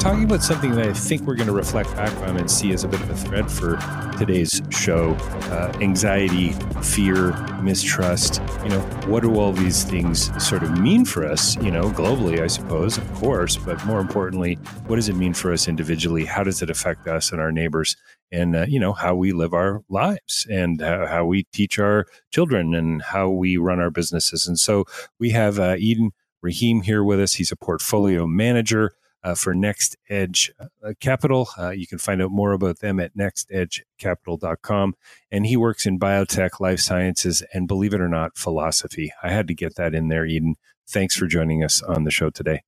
Talking about something that I think we're going to reflect back on and see as a bit of a thread for today's show uh, anxiety, fear, mistrust. You know, what do all these things sort of mean for us, you know, globally, I suppose, of course, but more importantly, what does it mean for us individually? How does it affect us and our neighbors? And, uh, you know, how we live our lives and uh, how we teach our children and how we run our businesses. And so we have uh, Eden Rahim here with us. He's a portfolio manager uh, for Next Edge uh, Capital. Uh, you can find out more about them at nextedgecapital.com. And he works in biotech, life sciences, and believe it or not, philosophy. I had to get that in there, Eden. Thanks for joining us on the show today.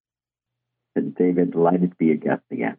And David, delighted to be a guest again.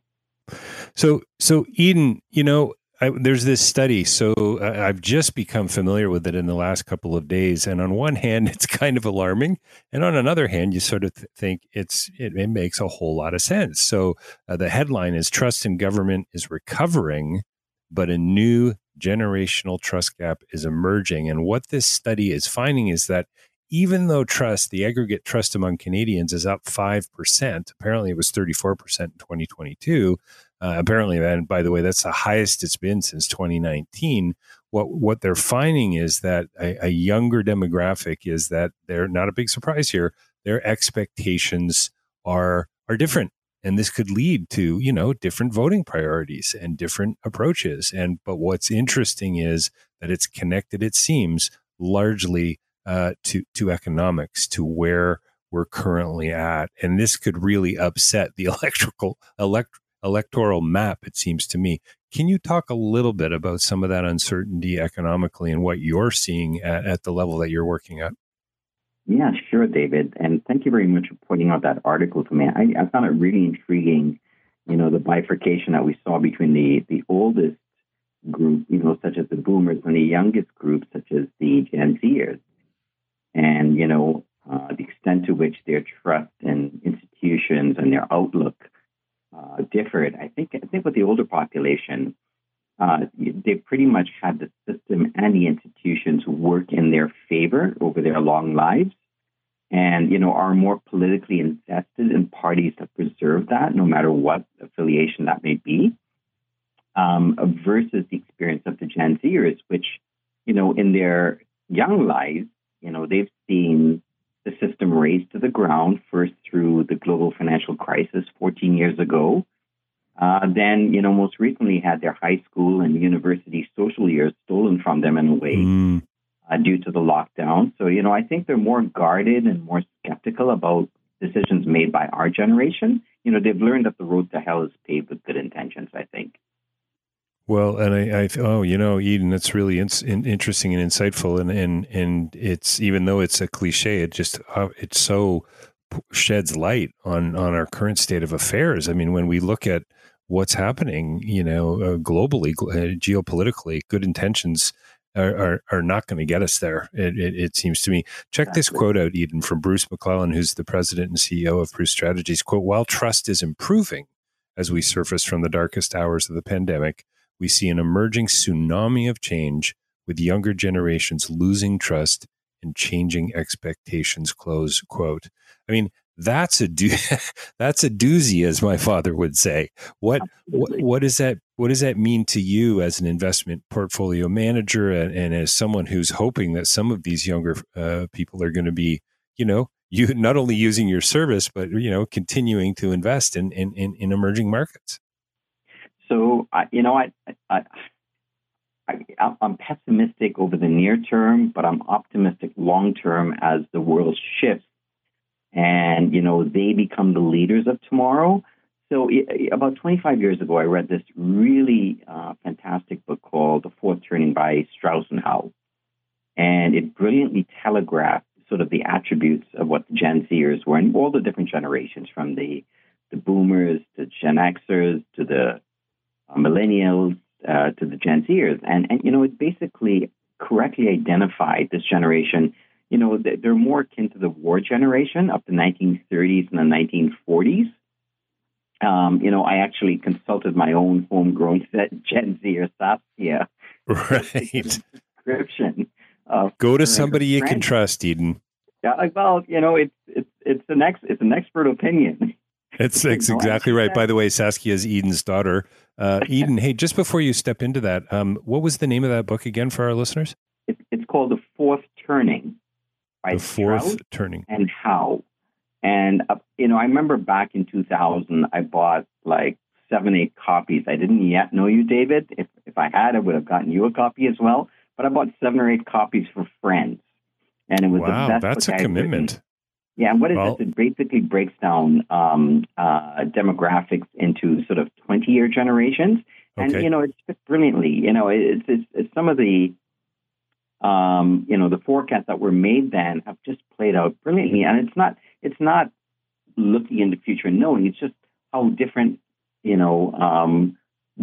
So, so Eden, you know, I, there's this study, so uh, I've just become familiar with it in the last couple of days. And on one hand, it's kind of alarming, and on another hand, you sort of th- think it's it, it, makes a whole lot of sense. So uh, the headline is "Trust in Government is Recovering, but a New Generational Trust Gap is Emerging." And what this study is finding is that even though trust, the aggregate trust among Canadians is up 5%, apparently it was 34% in 2022. Uh, apparently, and by the way, that's the highest it's been since 2019. What what they're finding is that a, a younger demographic is that they're not a big surprise here. Their expectations are are different, and this could lead to you know different voting priorities and different approaches. And but what's interesting is that it's connected. It seems largely uh, to to economics, to where we're currently at, and this could really upset the electrical elect electoral map, it seems to me. Can you talk a little bit about some of that uncertainty economically and what you're seeing at, at the level that you're working at? Yeah, sure, David. And thank you very much for pointing out that article to me. I, I found it really intriguing, you know, the bifurcation that we saw between the, the oldest group, you know, such as the boomers, and the youngest group, such as the Gen Zers. And, you know, uh, the extent to which their trust in institutions and their outlook uh, differed. I think I think with the older population, uh, they pretty much had the system and the institutions work in their favor over their long lives, and you know are more politically invested in parties that preserve that, no matter what affiliation that may be. Um, versus the experience of the Gen Zers, which you know in their young lives, you know they've seen the system razed to the ground, first through the global financial crisis 14 years ago. Uh, then, you know, most recently had their high school and university social years stolen from them in a way mm. uh, due to the lockdown. So, you know, I think they're more guarded and more skeptical about decisions made by our generation. You know, they've learned that the road to hell is paved with good intentions, I think. Well, and I, I, oh, you know, Eden, that's really in, in, interesting and insightful, and and and it's even though it's a cliche, it just uh, it so sheds light on on our current state of affairs. I mean, when we look at what's happening, you know, uh, globally, uh, geopolitically, good intentions are, are, are not going to get us there. It, it, it, seems to me. Check exactly. this quote out, Eden, from Bruce MacLellan, who's the president and CEO of Proof Strategies. Quote: While trust is improving as we surface from the darkest hours of the pandemic we see an emerging tsunami of change with younger generations losing trust and changing expectations. Close quote. I mean that's a do- that's a doozy as my father would say. What, what what does that what does that mean to you as an investment portfolio manager and, and as someone who's hoping that some of these younger uh, people are going to be you know you not only using your service but you know continuing to invest in in, in, in emerging markets so, I, you know, I, I, I, I'm pessimistic over the near term, but I'm optimistic long term as the world shifts and, you know, they become the leaders of tomorrow. so about 25 years ago, I read this really uh, fantastic book called The Fourth Turning by Strauss and Howe. And it brilliantly telegraphed sort of the attributes of what the Gen Zers were and all the different generations from the, the boomers to Gen Xers to the millennials uh, to the Gen Zers. And, and, you know, it basically correctly identified this generation. You know, they're more akin to the war generation of the 1930s and the 1940s um, you know, I actually consulted my own homegrown Gen Zer Saskia. Right. Description. Go to somebody you can trust, Eden. Yeah, well, you know, it's it's it's an ex it's an expert opinion. It's, it's exactly right. By the way, Saskia is Eden's daughter. Uh, Eden, hey, just before you step into that, um, what was the name of that book again for our listeners? It, it's called The Fourth Turning. the Fourth Turning. And Howe. And, uh, you know, I remember back in 2000, I bought like seven, eight copies. I didn't yet know you, David. If, if I had, I would have gotten you a copy as well. But I bought seven or eight copies for friends. And it was wow, the best that's a commitment. Written. Yeah, and what is well, this? It basically breaks down um, uh, demographics into sort of 20 year generations. And, okay. you know, it's fit brilliantly. You know, it's, it's, it's some of the, um, you know, the forecasts that were made then have just played out brilliantly. And it's not, it's not looking in the future and knowing. It's just how different, you know, um,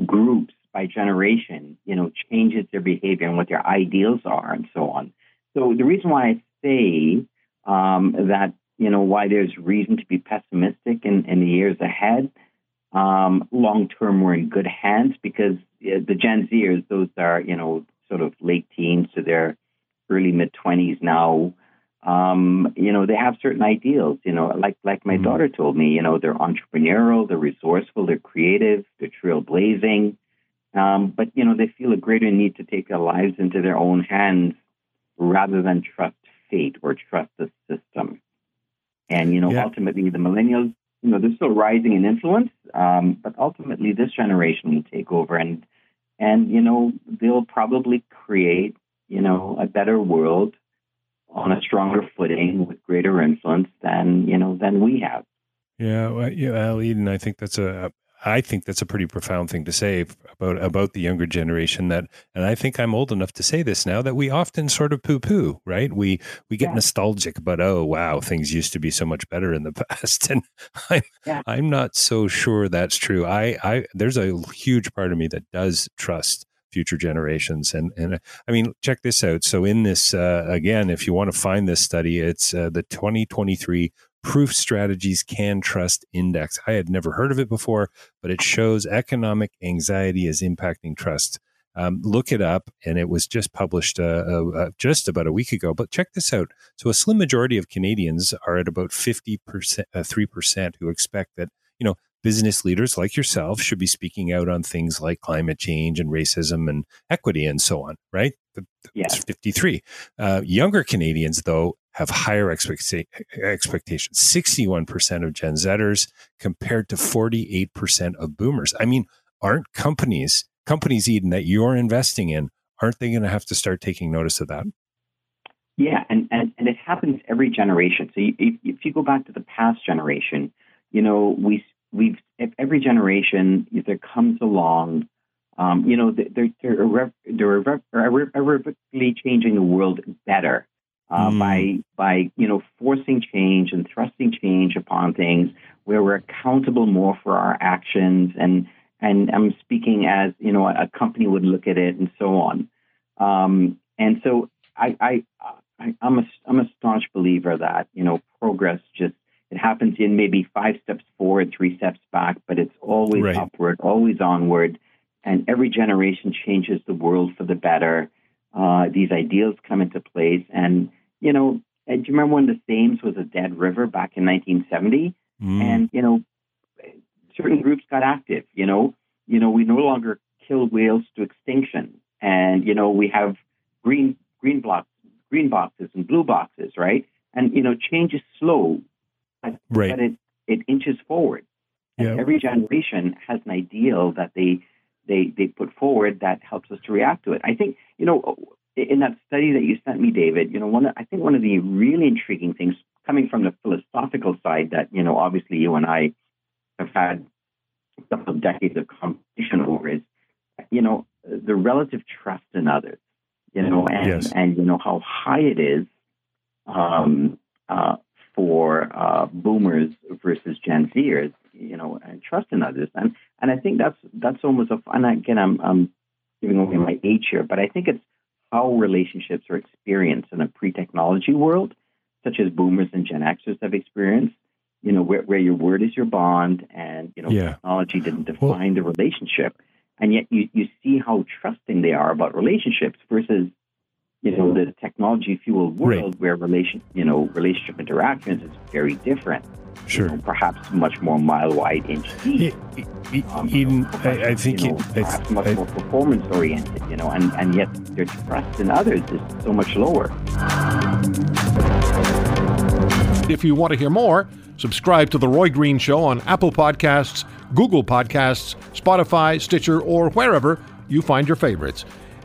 groups by generation, you know, changes their behavior and what their ideals are and so on. So the reason why I say um, that, you know, why there's reason to be pessimistic in, in the years ahead, um, long term we're in good hands because the Gen Zers, those are, you know, sort of late teens to their early mid 20s now, um, you know, they have certain ideals, you know, like like my mm-hmm. daughter told me, you know, they're entrepreneurial, they're resourceful, they're creative, they're trailblazing. Um, but you know, they feel a greater need to take their lives into their own hands rather than trust fate or trust the system. And you know, yeah. ultimately, the millennials, you know, they're still rising in influence, um, but ultimately, this generation will take over, and and you know, they'll probably create, you know, a better world on a stronger footing with greater influence than you know than we have. Yeah, well, yeah, Eden, I think that's a I think that's a pretty profound thing to say about about the younger generation. That, and I think I'm old enough to say this now that we often sort of poo poo, right? We we get yeah. nostalgic about oh wow, things used to be so much better in the past, and I'm yeah. I'm not so sure that's true. I I there's a huge part of me that does trust future generations. And and I mean, check this out. So in this uh, again, if you want to find this study, it's uh, the 2023 Proof Strategies CanTrust Index. I had never heard of it before, but it shows economic anxiety is impacting trust. Um, look it up, and it was just published uh, uh, uh just about a week ago. But check this out. So, a slim majority of Canadians are at about 50%, 3% uh, who expect that, you know, business leaders like yourself should be speaking out on things like climate change and racism and equity and so on, right? Yes. 53. Uh, younger Canadians, though, have higher expecta- expectations 61% of Gen Zers compared to 48% of boomers. I mean, aren't companies, companies, Eden, that you're investing in, aren't they going to have to start taking notice of that? Yeah, and, and, and it happens every generation. So if, if you go back to the past generation, you know, we we've every generation there comes along. Um, you know, they're they're, they're irrevocably changing the world better uh, mm. by by you know forcing change and thrusting change upon things where we're accountable more for our actions and and I'm speaking as you know a company would look at it and so on. Um, and so I, I, I I'm a I'm a staunch believer that you know progress just it happens in maybe five steps forward, three steps back, but it's always right. upward, always onward. And every generation changes the world for the better. Uh, these ideals come into place. And, you know, do you remember when the Thames was a dead river back in 1970? Mm. And, you know, certain groups got active, you know. You know, we no longer kill whales to extinction. And, you know, we have green green blocks, green boxes and blue boxes, right? And, you know, change is slow but, right. but it, it inches forward. And every generation has an ideal that they, they, they put forward that helps us to react to it. I think, you know, in that study that you sent me, David, you know, one, I think one of the really intriguing things coming from the philosophical side that, you know, obviously you and I have had couple of decades of competition over is, you know, the relative trust in others, you know, and, Yes. and you know, how high it is um, uh, for uh, boomers versus Gen Zers, you know, and trust in others. And and I think that's that's almost a and again I'm I'm giving away my age here, but I think it's how relationships are experienced in a pre-technology world, such as boomers and Gen Xers have experienced. You know, where, where your word is your bond, and you know, Yeah. technology didn't Well- define the relationship, and yet you you see how trusting they are about relationships versus you know the technology fueled Right. world where relation you know relationship interactions is very different Sure. you know, perhaps much more mile wide inch deep um, Eden, I, I think you you, know, I, perhaps much I- more performance oriented you know and and yet their trust in others is so much lower If you want to hear more, subscribe to The Roy Green Show on Apple Podcasts, Google Podcasts, Spotify, Stitcher, or wherever you find your favorites.